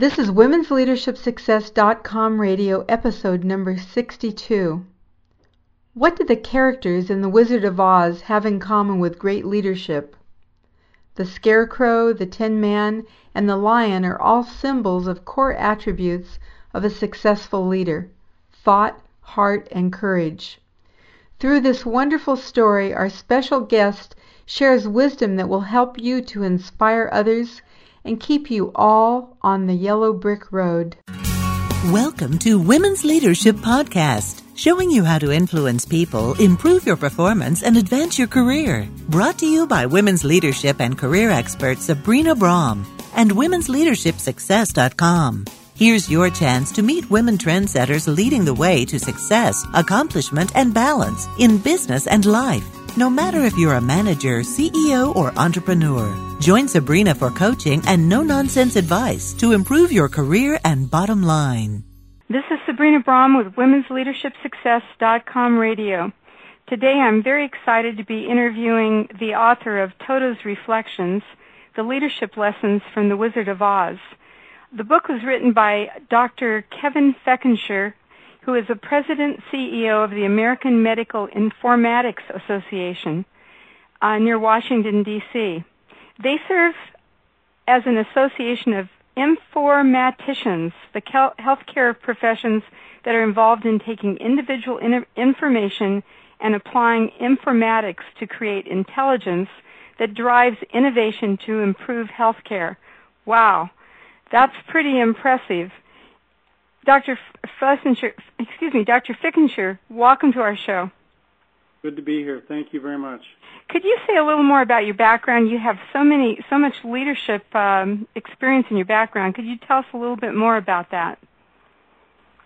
This is Women's Leadership Success.com radio episode number 62. What did the characters in The Wizard of Oz have in common with great leadership? The Scarecrow, the Tin Man, and the Lion are all symbols of core attributes of a successful leader thought, heart, and courage. Through this wonderful story, our special guest shares wisdom that will help you to inspire others and keep you all on the yellow brick road. Welcome to Women's Leadership Podcast, showing you how to influence people, improve your performance, and advance your career. Brought to you by women's leadership and career expert Sabrina Braham and womensleadershipsuccess.com. Here's your chance to meet women trendsetters leading the way to success, accomplishment, and balance in business and life. No matter if you're a manager, CEO, or entrepreneur, join Sabrina for coaching and no nonsense advice to improve your career and bottom line. This is Sabrina Braham with Women's Leadership Success.com radio. Today I'm very excited to be interviewing the author of Toto's Reflections, The Leadership Lessons from the Wizard of Oz. The book was written by Dr. Kevin Fickenscher who is the president CEO of the American Medical Informatics Association uh, near Washington, D.C. They serve as an association of informaticians, the healthcare professions that are involved in taking individual in- information and applying informatics to create intelligence that drives innovation to improve healthcare. Wow, that's pretty impressive. Dr. Fickenscher, excuse me, Dr. Fickenscher, welcome to our show. Good to be here. Thank you very much. Could you say a little more about your background? You have so many, so much leadership um, experience in your background. Could you tell us a little bit more about that?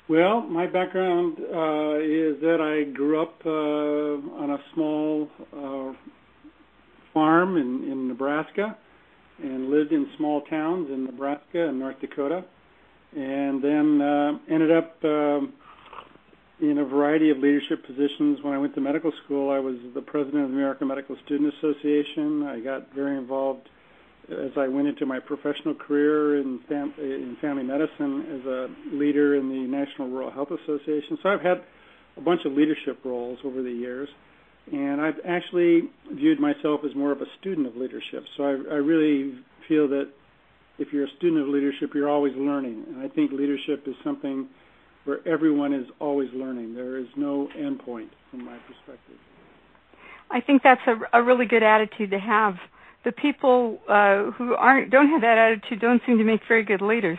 Well, my background uh, is that I grew up uh, on a small uh, farm in, in Nebraska and lived in small towns in Nebraska and North Dakota and then uh, ended up um, in a variety of leadership positions. When I went to medical school, I was the president of the American Medical Student Association. I got very involved as I went into my professional career in, fam- in family medicine as a leader in the National Rural Health Association. So I've had a bunch of leadership roles over the years. And I've actually viewed myself as more of a student of leadership. So I, I really feel that if you're a student of leadership, you're always learning. And I think leadership is something where everyone is always learning. There is no end point from my perspective. I think that's a, a really good attitude to have. The people uh, who aren't don't have that attitude don't seem to make very good leaders.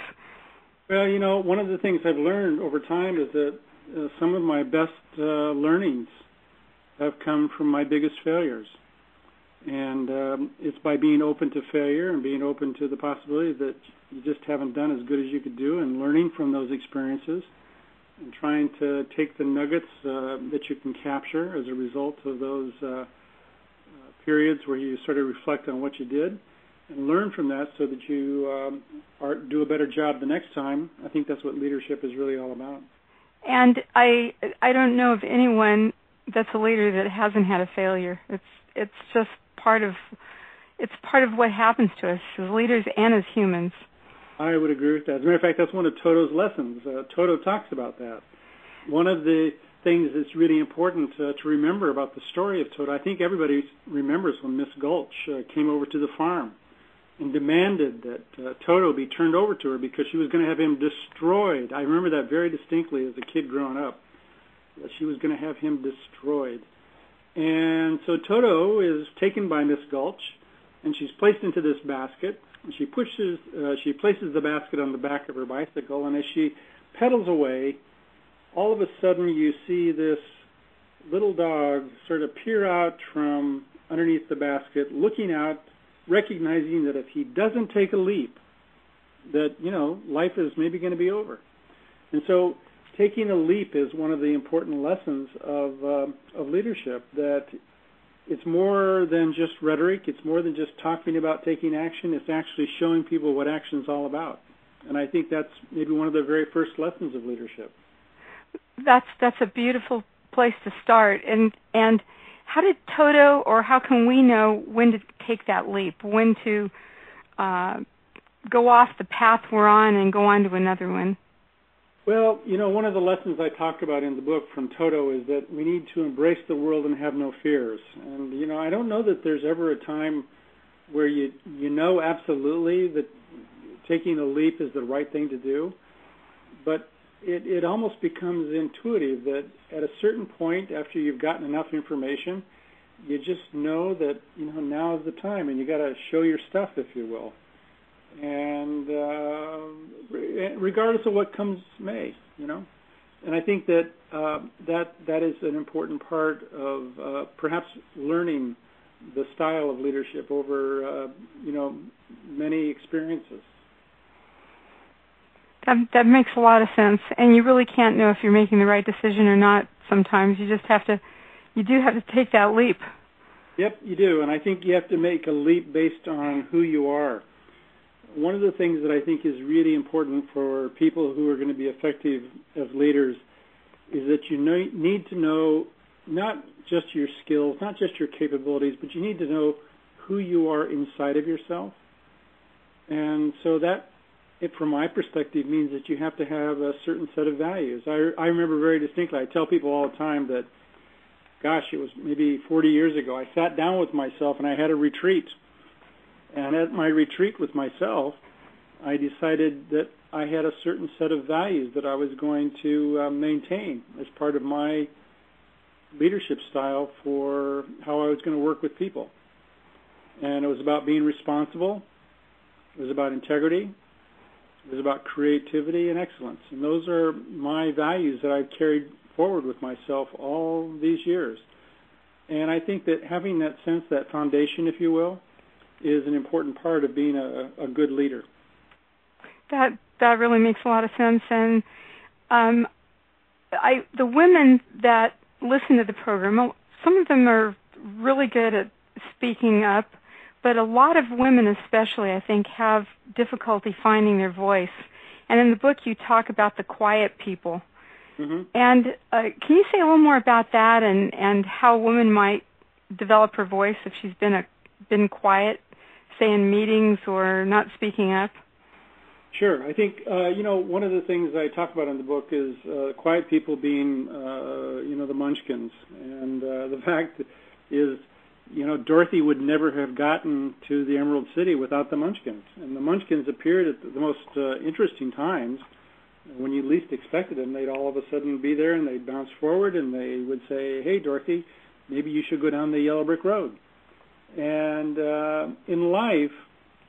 Well, you know, one of the things I've learned over time is that uh, some of my best uh, learnings have come from my biggest failures. And um, it's by being open to failure and being open to the possibility that you just haven't done as good as you could do and learning from those experiences and trying to take the nuggets uh, that you can capture as a result of those uh, uh, periods where you sort of reflect on what you did and learn from that so that you um, are, do a better job the next time. I think that's what leadership is really all about. And I I don't know of anyone that's a leader that hasn't had a failure. It's it's just part of it's part of what happens to us as leaders and as humans. I would agree with that. As a matter of fact, that's one of Toto's lessons. Uh, Toto talks about that. One of the things that's really important uh, to remember about the story of Toto, I think everybody remembers when Miss Gulch uh, came over to the farm and demanded that uh, Toto be turned over to her because she was going to have him destroyed. I remember that very distinctly as a kid growing up. That she was going to have him destroyed. And so Toto is taken by Miss Gulch, and she's placed into this basket. She pushes, uh, she places the basket on the back of her bicycle, and as she pedals away, all of a sudden you see this little dog sort of peer out from underneath the basket, looking out, recognizing that if he doesn't take a leap, that you know life is maybe going to be over. And so taking a leap is one of the important lessons of uh, of leadership. That it's more than just rhetoric. It's more than just talking about taking action. It's actually showing people what action is all about. And I think that's maybe one of the very first lessons of leadership. That's that's a beautiful place to start. And and how did Toto, or how can we know when to take that leap? When to uh, go off the path we're on and go on to another one? Well, you know, one of the lessons I talked about in the book from Toto is that we need to embrace the world and have no fears. And you know, I don't know that there's ever a time where you you know absolutely that taking a leap is the right thing to do, but it it almost becomes intuitive that at a certain point after you've gotten enough information, you just know that you know now is the time, and you got to show your stuff, if you will and uh, regardless of what comes may, you know. And I think that uh, that that is an important part of uh, perhaps learning the style of leadership over uh, you know many experiences. That that makes a lot of sense, and you really can't know if you're making the right decision or not. Sometimes you just have to, you do have to take that leap. Yep, you do, and I think you have to make a leap based on who you are one of the things that I think is really important for people who are going to be effective as leaders is that you know, need to know not just your skills, not just your capabilities, but you need to know who you are inside of yourself. And so that, it, from my perspective, means that you have to have a certain set of values. I, I remember very distinctly, I tell people all the time that, gosh, it was maybe 40 years ago, I sat down with myself and I had a retreat and at my retreat with myself, I decided that I had a certain set of values that I was going to uh, maintain as part of my leadership style for how I was going to work with people. And it was about being responsible. It was about integrity. It was about creativity and excellence. And those are my values that I've carried forward with myself all these years. And I think that having that sense, that foundation, if you will, is an important part of being a, a good leader. That that really makes a lot of sense, and um, I the women that listen to the program, some of them are really good at speaking up, but a lot of women, especially, I think, have difficulty finding their voice. And in the book, you talk about the quiet people. Mm-hmm. And uh, can you say a little more about that and and how a woman might develop her voice if she's been a been quiet say in meetings or not speaking up? Sure. I think uh, you know one of the things I talk about in the book is uh, quiet people being uh, you know the Munchkins, and uh, the fact is you know Dorothy would never have gotten to the Emerald City without the Munchkins, and the Munchkins appeared at the most uh, interesting times when you least expected them. They'd all of a sudden be there, and they'd bounce forward, and they would say, "Hey, Dorothy, maybe you should go down the yellow brick road." And uh, in life,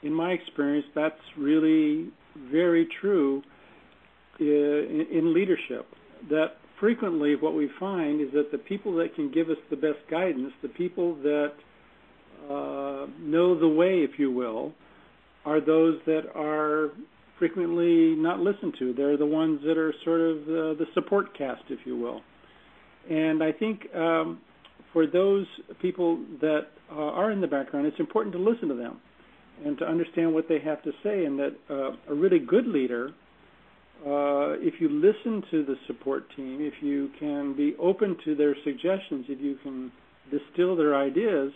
in my experience, that's really very true uh, in, in leadership. That frequently what we find is that the people that can give us the best guidance, the people that uh, know the way, if you will, are those that are frequently not listened to. They're the ones that are sort of uh, the support cast, if you will. And I think um, for those people that uh, are in the background, it's important to listen to them and to understand what they have to say. And that uh, a really good leader, uh, if you listen to the support team, if you can be open to their suggestions, if you can distill their ideas,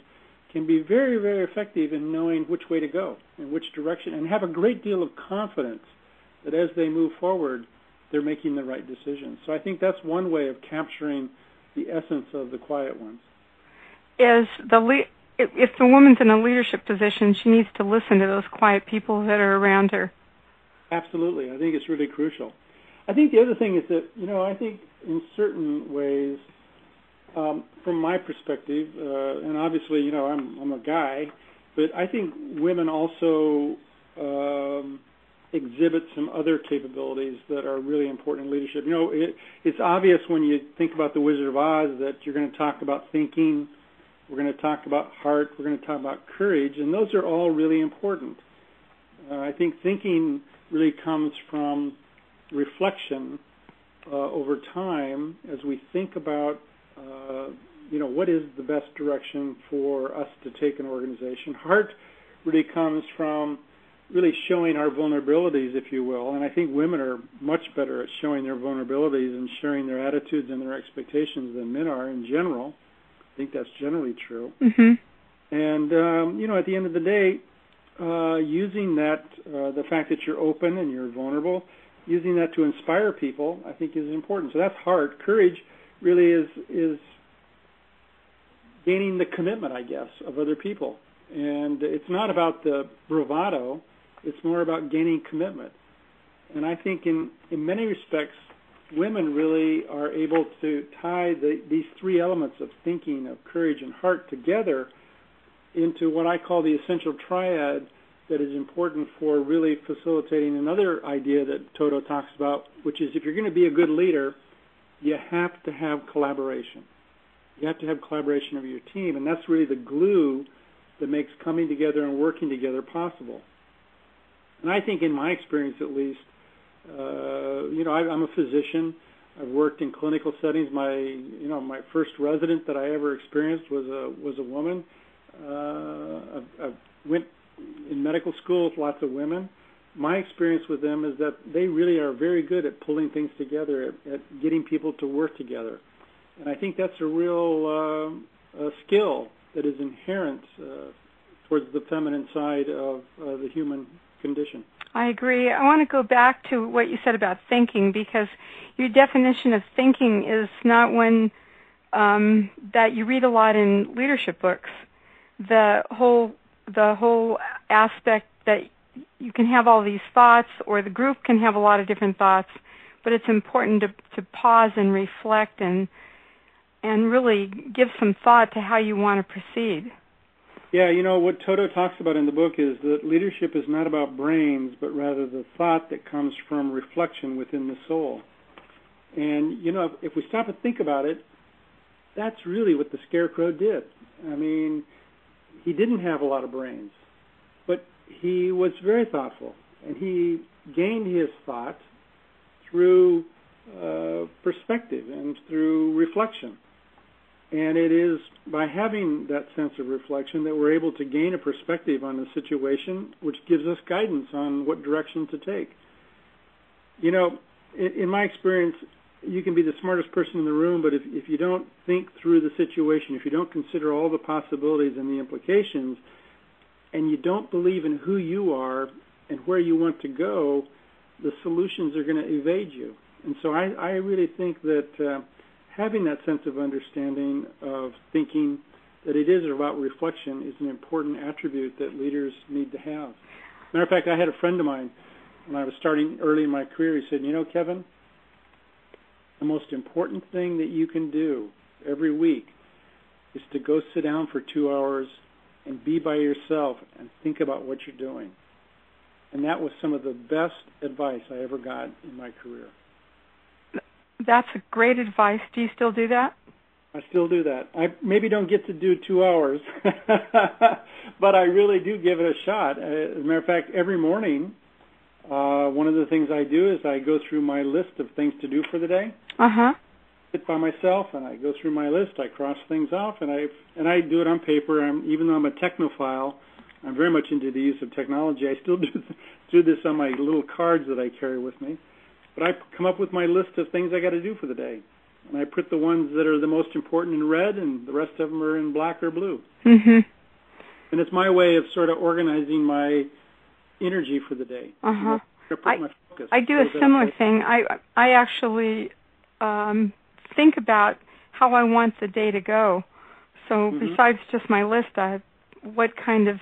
can be very, very effective in knowing which way to go and which direction, and have a great deal of confidence that as they move forward, they're making the right decisions. So I think that's one way of capturing the essence of the quiet ones. Is the le- if the woman's in a leadership position, she needs to listen to those quiet people that are around her. Absolutely, I think it's really crucial. I think the other thing is that you know I think in certain ways, um, from my perspective, uh, and obviously you know I'm I'm a guy, but I think women also um, exhibit some other capabilities that are really important in leadership. You know, it, it's obvious when you think about the Wizard of Oz that you're going to talk about thinking we're going to talk about heart. We're going to talk about courage, and those are all really important. Uh, I think thinking really comes from reflection uh, over time as we think about, uh, you know, what is the best direction for us to take an organization. Heart really comes from really showing our vulnerabilities, if you will. And I think women are much better at showing their vulnerabilities and sharing their attitudes and their expectations than men are in general think that's generally true. Mm-hmm. And um, you know, at the end of the day, uh, using that, uh, the fact that you're open and you're vulnerable, using that to inspire people, I think is important. So that's heart. Courage really is is gaining the commitment, I guess, of other people. And it's not about the bravado; it's more about gaining commitment. And I think in in many respects, women really are able to tie the, these three elements of thinking, of courage, and heart together into what I call the essential triad that is important for really facilitating another idea that Toto talks about, which is if you're going to be a good leader, you have to have collaboration. You have to have collaboration of your team, and that's really the glue that makes coming together and working together possible. And I think, in my experience at least, uh, you know, I, I'm a physician. I've worked in clinical settings. My, you know, my first resident that I ever experienced was a was a woman. Uh, I've, I've went in medical school with lots of women. My experience with them is that they really are very good at pulling things together, at, at getting people to work together, and I think that's a real uh, a skill that is inherent uh, towards the feminine side of uh, the human condition. I agree. I want to go back to what you said about thinking because your definition of thinking is not one um, that you read a lot in leadership books. The whole the whole aspect that you can have all these thoughts, or the group can have a lot of different thoughts, but it's important to to pause and reflect and and really give some thought to how you want to proceed. Yeah, you know what Toto talks about in the book is that leadership is not about brains, but rather the thought that comes from reflection within the soul. And you know, if, if we stop and think about it, that's really what the scarecrow did. I mean, he didn't have a lot of brains, but he was very thoughtful, and he gained his thought through uh, perspective and through reflection. And it is by having that sense of reflection that we're able to gain a perspective on the situation, which gives us guidance on what direction to take. You know, in, in my experience, you can be the smartest person in the room, but if, if you don't think through the situation, if you don't consider all the possibilities and the implications, and you don't believe in who you are and where you want to go, the solutions are going to evade you. And so I, I really think that uh, having that sense of understanding of thinking that it is about reflection is an important attribute that leaders need to have. Matter of fact, I had a friend of mine when I was starting early in my career. He said, "You know, Kevin, the most important thing that you can do every week is to go sit down for two hours and be by yourself and think about what you're doing." And that was some of the best advice I ever got in my career. That's a great advice. Do you still do that? I still do that. I maybe don't get to do two hours, but I really do give it a shot. Uh, as a matter of fact, every morning, uh, one of the things I do is I go through my list of things to do for the day. Uh huh. Sit by myself and I go through my list. I cross things off, and I and I do it on paper. I'm even though I'm a technophile, I'm very much into the use of technology. I still do do this on my little cards that I carry with me. But I come up with my list of things I got to do for the day, and I put the ones that are the most important in red, and the rest of them are in black or blue. Mm-hmm. And it's my way of sort of organizing my energy for the day. You know, I, I do a similar thing. I I actually um, think about how I want the day to go. So mm-hmm. besides just my list, I what kind of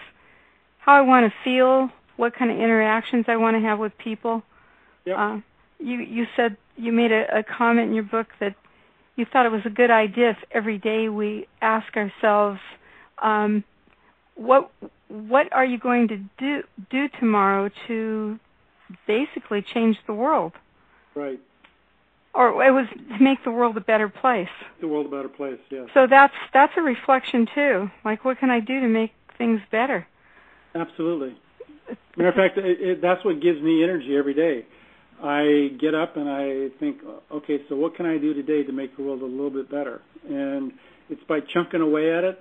how I want to feel, what kind of interactions I want to have with people. Yep. Uh, you you said you made a, a comment in your book that you thought it was a good idea if every day we ask ourselves, um, what what are you going to do do tomorrow to basically change the world? Right. Or it was to make the world a better place. The world a better place, yes. So that's that's a reflection too. Like, what can I do to make things better? Absolutely. Matter of fact, it, it, that's what gives me energy every day. I get up and I think, okay, so what can I do today to make the world a little bit better? And it's by chunking away at it.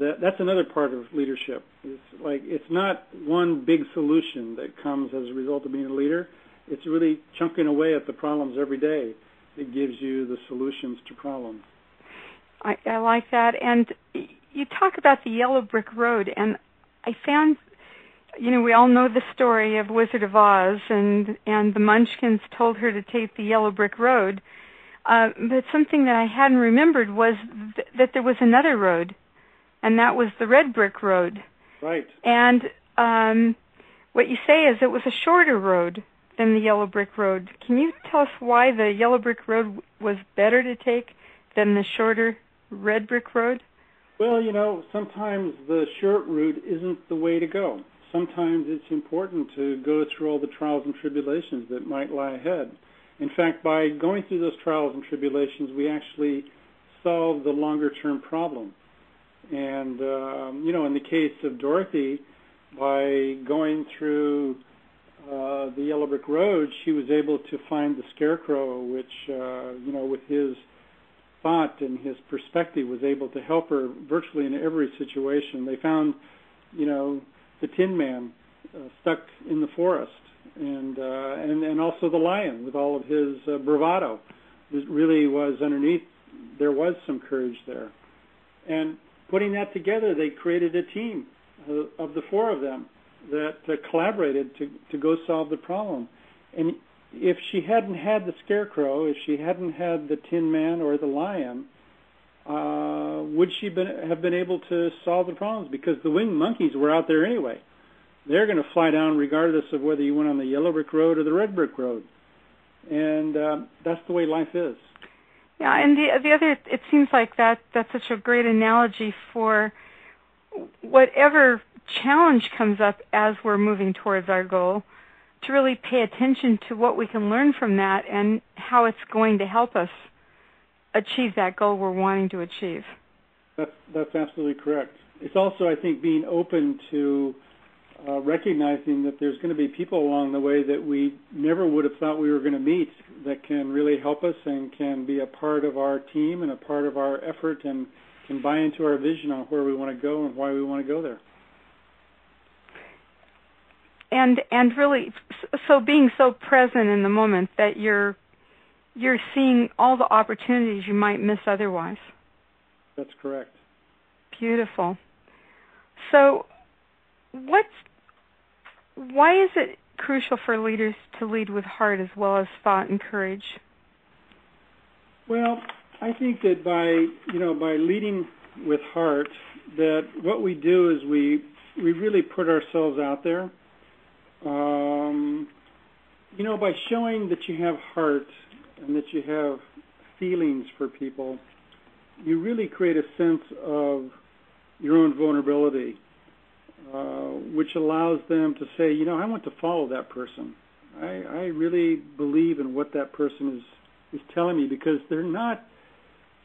That that's another part of leadership. It's like it's not one big solution that comes as a result of being a leader. It's really chunking away at the problems every day that gives you the solutions to problems. I, I like that. And you talk about the yellow brick road, and I found you know, we all know the story of Wizard of Oz, and and the Munchkins told her to take the yellow brick road. Uh, but something that I hadn't remembered was th- that there was another road, and that was the red brick road. Right. And um, what you say is it was a shorter road than the yellow brick road. Can you tell us why the yellow brick road was better to take than the shorter red brick road? Well, you know, sometimes the short route isn't the way to go. Sometimes it's important to go through all the trials and tribulations that might lie ahead. In fact, by going through those trials and tribulations, we actually solve the longer term problem. And, um, you know, in the case of Dorothy, by going through uh, the Yellow Brick Road, she was able to find the Scarecrow, which, uh, you know, with his thought and his perspective, was able to help her virtually in every situation. They found, you know, the Tin Man uh, stuck in the forest, and uh, and and also the lion with all of his uh, bravado. It really was underneath. There was some courage there, and putting that together, they created a team of the four of them that collaborated to to go solve the problem. And if she hadn't had the scarecrow, if she hadn't had the Tin Man or the lion, uh, would she been, have been able to solve the problems? Because the winged monkeys were out there anyway. They're going to fly down regardless of whether you went on the yellow brick road or the red brick road, and uh, that's the way life is. Yeah, and the the other, it seems like that that's such a great analogy for whatever challenge comes up as we're moving towards our goal, to really pay attention to what we can learn from that and how it's going to help us achieve that goal we're wanting to achieve. That's that's absolutely correct. It's also, I think, being open to uh, recognizing that there's going to be people along the way that we never would have thought we were going to meet that can really help us and can be a part of our team and a part of our effort and can buy into our vision on where we want to go and why we want to go there. And and really, so being so present in the moment that you're you're seeing all the opportunities you might miss otherwise. That's correct. Beautiful. So, what's why is it crucial for leaders to lead with heart as well as thought and courage? Well, I think that by you know by leading with heart, that what we do is we we really put ourselves out there. Um, you know, by showing that you have heart and that you have feelings for people, you really create a sense of your own vulnerability, uh, which allows them to say, you know, I want to follow that person. I, I really believe in what that person is is telling me because they're not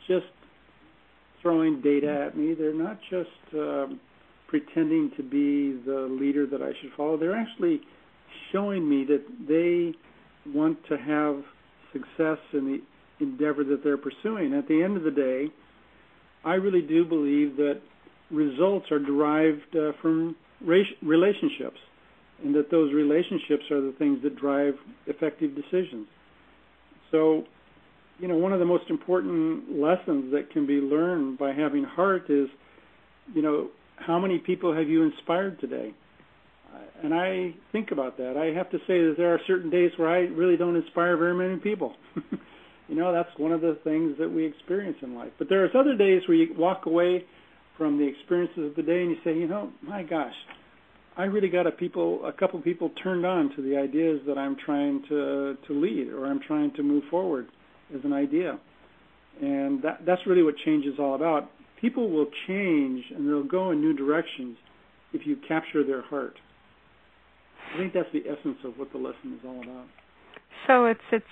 just throwing data at me. They're not just um, pretending to be the leader that I should follow. They're actually showing me that they want to have success in the endeavor that they're pursuing. At the end of the day, I really do believe that results are derived uh, from relationships, and that those relationships are the things that drive effective decisions. So, you know, one of the most important lessons that can be learned by having heart is, you know, how many people have you inspired today? And I think about that. I have to say that there are certain days where I really don't inspire very many people. you know, that's one of the things that we experience in life. But there's other days where you walk away from the experiences of the day and you say, you know, my gosh, I really got a people, a couple people turned on to the ideas that I'm trying to to lead or I'm trying to move forward as an idea. And that that's really what change is all about. People will change and they'll go in new directions if you capture their heart. I think that's the essence of what the lesson is all about. So it's it's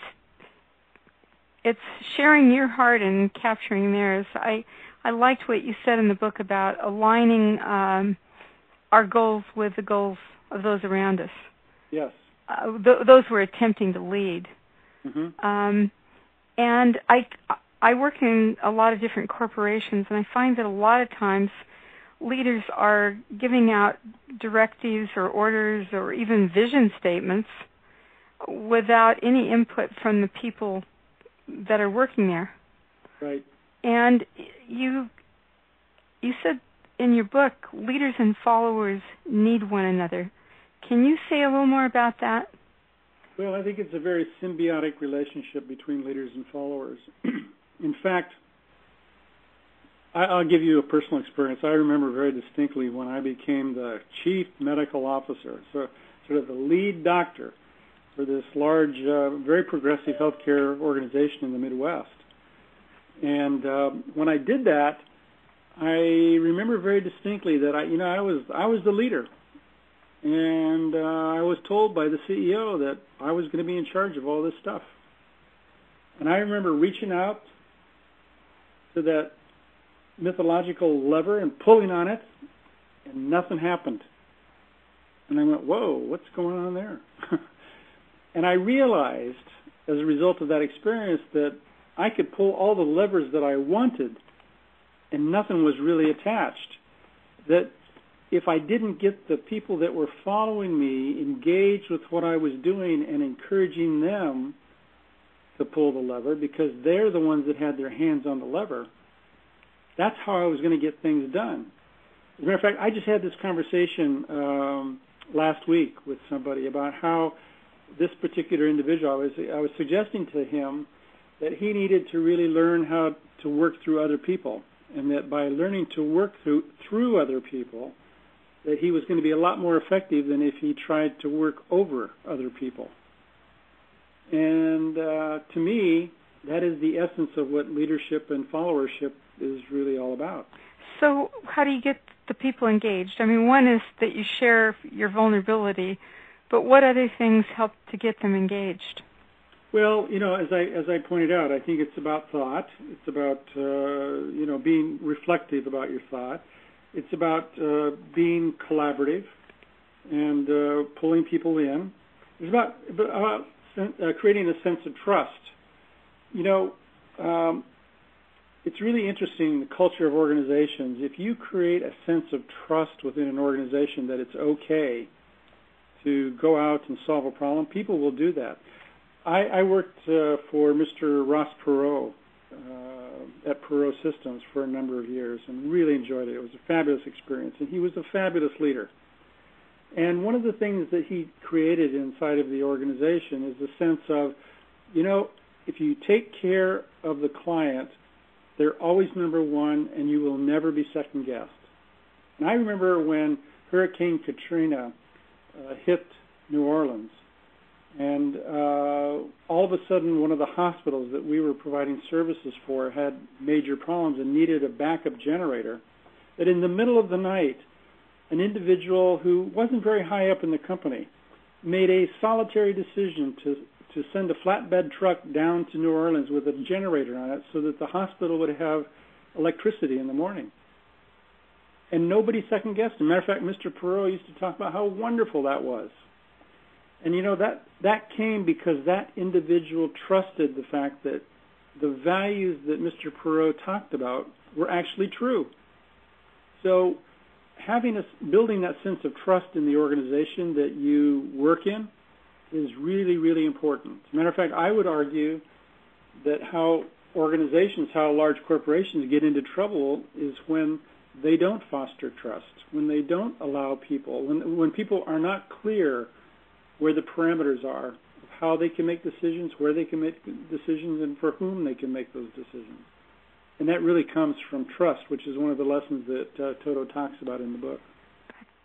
it's sharing your heart and capturing theirs. I I liked what you said in the book about aligning um, our goals with the goals of those around us. Yes. Uh, th- those we're attempting to lead. Mm-hmm. Um, and I I work in a lot of different corporations, and I find that a lot of times leaders are giving out directives or orders or even vision statements without any input from the people that are working there. Right. And you you said in your book leaders and followers need one another. Can you say a little more about that? Well, I think it's a very symbiotic relationship between leaders and followers. In fact, I'll give you a personal experience. I remember very distinctly when I became the chief medical officer, so sort of the lead doctor for this large, uh, very progressive healthcare organization in the Midwest. And uh, when I did that, I remember very distinctly that I, you know, I was I was the leader, and uh, I was told by the CEO that I was going to be in charge of all this stuff. And I remember reaching out to that mythological lever and pulling on it, and nothing happened. And I went, "Whoa, what's going on there?" and I realized, as a result of that experience, that I could pull all the levers that I wanted, and nothing was really attached. That if I didn't get the people that were following me engaged with what I was doing and encouraging them to pull the lever because they're the ones that had their hands on the lever, that's how I was going to get things done. As a matter of fact, I just had this conversation um, last week with somebody about how this particular individual, I was, I was suggesting to him that he needed to really learn how to work through other people, and that by learning to work through through other people, that he was going to be a lot more effective than if he tried to work over other people. And uh, to me, that is the essence of what leadership and followership is really all about. So, how do you get the people engaged? I mean, one is that you share your vulnerability, but what other things help to get them engaged? Well, you know, as I as I pointed out, I think it's about thought. It's about uh, you know being reflective about your thought. It's about uh, being collaborative and uh, pulling people in. It's about about uh, creating a sense of trust. You know, um, it's really interesting the culture of organizations. If you create a sense of trust within an organization that it's okay to go out and solve a problem, people will do that. I, I worked uh, for Mr. Ross Perot uh, at Perot Systems for a number of years and really enjoyed it. It was a fabulous experience, and he was a fabulous leader. And one of the things that he created inside of the organization is the sense of, you know, if you take care of the client, they're always number one, and you will never be second guessed. And I remember when Hurricane Katrina uh, hit New Orleans, and uh, all of a sudden, one of the hospitals that we were providing services for had major problems and needed a backup generator. That in the middle of the night, an individual who wasn't very high up in the company made a solitary decision to to send a flatbed truck down to New Orleans with a generator on it so that the hospital would have electricity in the morning. And nobody second guessed him. Matter of fact, Mr. Perot used to talk about how wonderful that was. And you know that that came because that individual trusted the fact that the values that Mr. Perot talked about were actually true. So having a building that sense of trust in the organization that you work in is really really important. As a matter of fact, I would argue that how organizations, how large corporations get into trouble is when they don't foster trust, when they don't allow people, when when people are not clear where the parameters are of how they can make decisions, where they can make decisions, and for whom they can make those decisions. And that really comes from trust, which is one of the lessons that uh, Toto talks about in the book.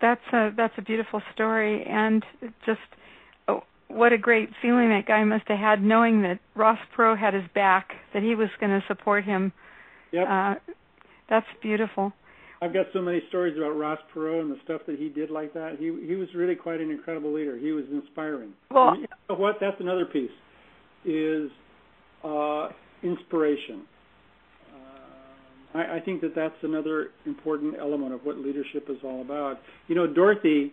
That's a that's a beautiful story, and just what a great feeling that guy must have had, knowing that Ross Perot had his back, that he was going to support him. Yep. Uh, that's beautiful. I've got so many stories about Ross Perot and the stuff that he did like that. He he was really quite an incredible leader. He was inspiring. Well, you know what? That's another piece is uh, inspiration. Uh, I, I think that that's another important element of what leadership is all about. You know, Dorothy,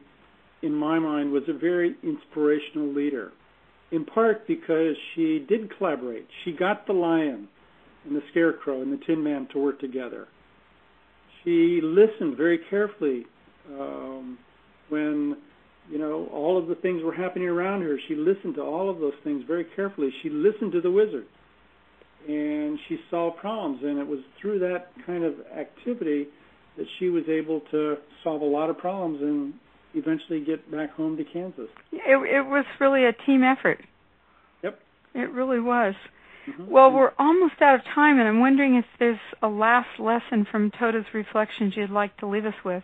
in my mind, was a very inspirational leader, in part because she did collaborate. She got the lion and the scarecrow and the tin man to work together she listened very carefully um, when you know all of the things were happening around her. She listened to all of those things very carefully. She listened to the wizard, and she solved problems. And it was through that kind of activity that she was able to solve a lot of problems and eventually get back home to Kansas. It, it was really a team effort. Yep. It really was. Mm-hmm. Well, we're almost out of time, and I'm wondering if there's a last lesson from Toto's reflections you'd like to leave us with.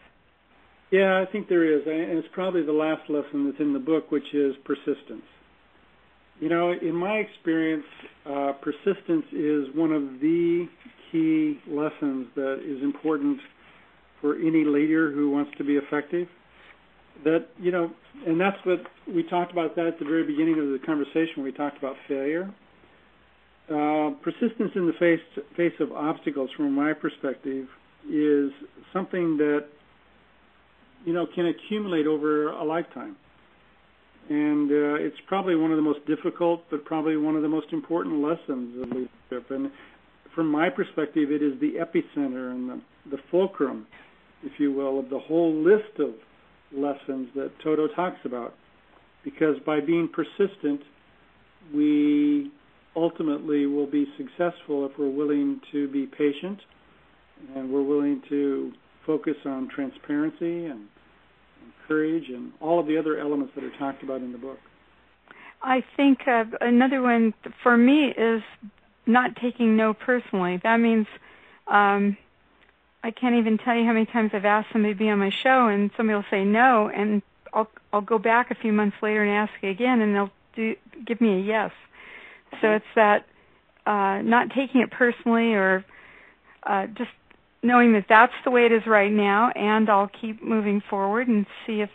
Yeah, I think there is, and it's probably the last lesson that's in the book, which is persistence. You know, in my experience, uh, persistence is one of the key lessons that is important for any leader who wants to be effective. That you know, and that's what we talked about that at the very beginning of the conversation. We talked about failure. Uh, persistence in the face face of obstacles, from my perspective, is something that you know can accumulate over a lifetime and uh, it's probably one of the most difficult, but probably one of the most important lessons of leadership. And from my perspective, it is the epicenter and the, the fulcrum, if you will, of the whole list of lessons that Toto talks about. Because by being persistent, we ultimately will be successful if we're willing to be patient and we're willing to focus on transparency and courage, and all of the other elements that are talked about in the book. I think uh, another one for me is not taking no personally. That means um, I can't even tell you how many times I've asked somebody to be on my show, and somebody will say no, and I'll I'll go back a few months later and ask again, and they'll do give me a yes. So it's that uh, not taking it personally, or uh, just knowing that that's the way it is right now, and I'll keep moving forward and see if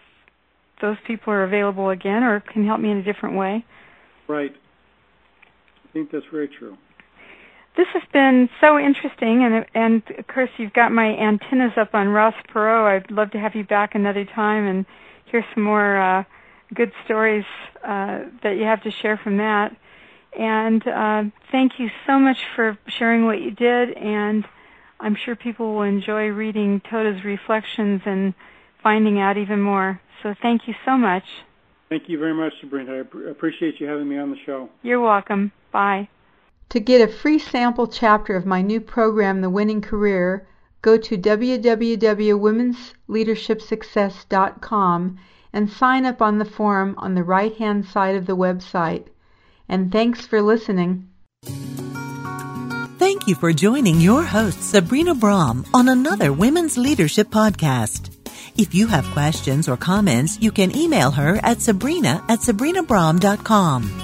those people are available again or can help me in a different way. Right. I think that's very true. This has been so interesting, and and of course you've got my antennas up on Ross Perot. I'd love to have you back another time and hear some more uh, good stories uh, that you have to share from that. And uh, thank you so much for sharing what you did and I'm sure people will enjoy reading Toto's reflections and finding out even more. So thank you so much. Thank you very much, Sabrina. I appreciate you having me on the show. You're welcome. Bye. To get a free sample chapter of my new program, The Winning Career, go to www.womensleadershipsuccess.com and sign up on the form on the right hand side of the website. And thanks for listening. Thank you for joining your host, Sabrina Braham, on another Women's Leadership Podcast. If you have questions or comments, you can email her at sabrina at sabrinabraham.com.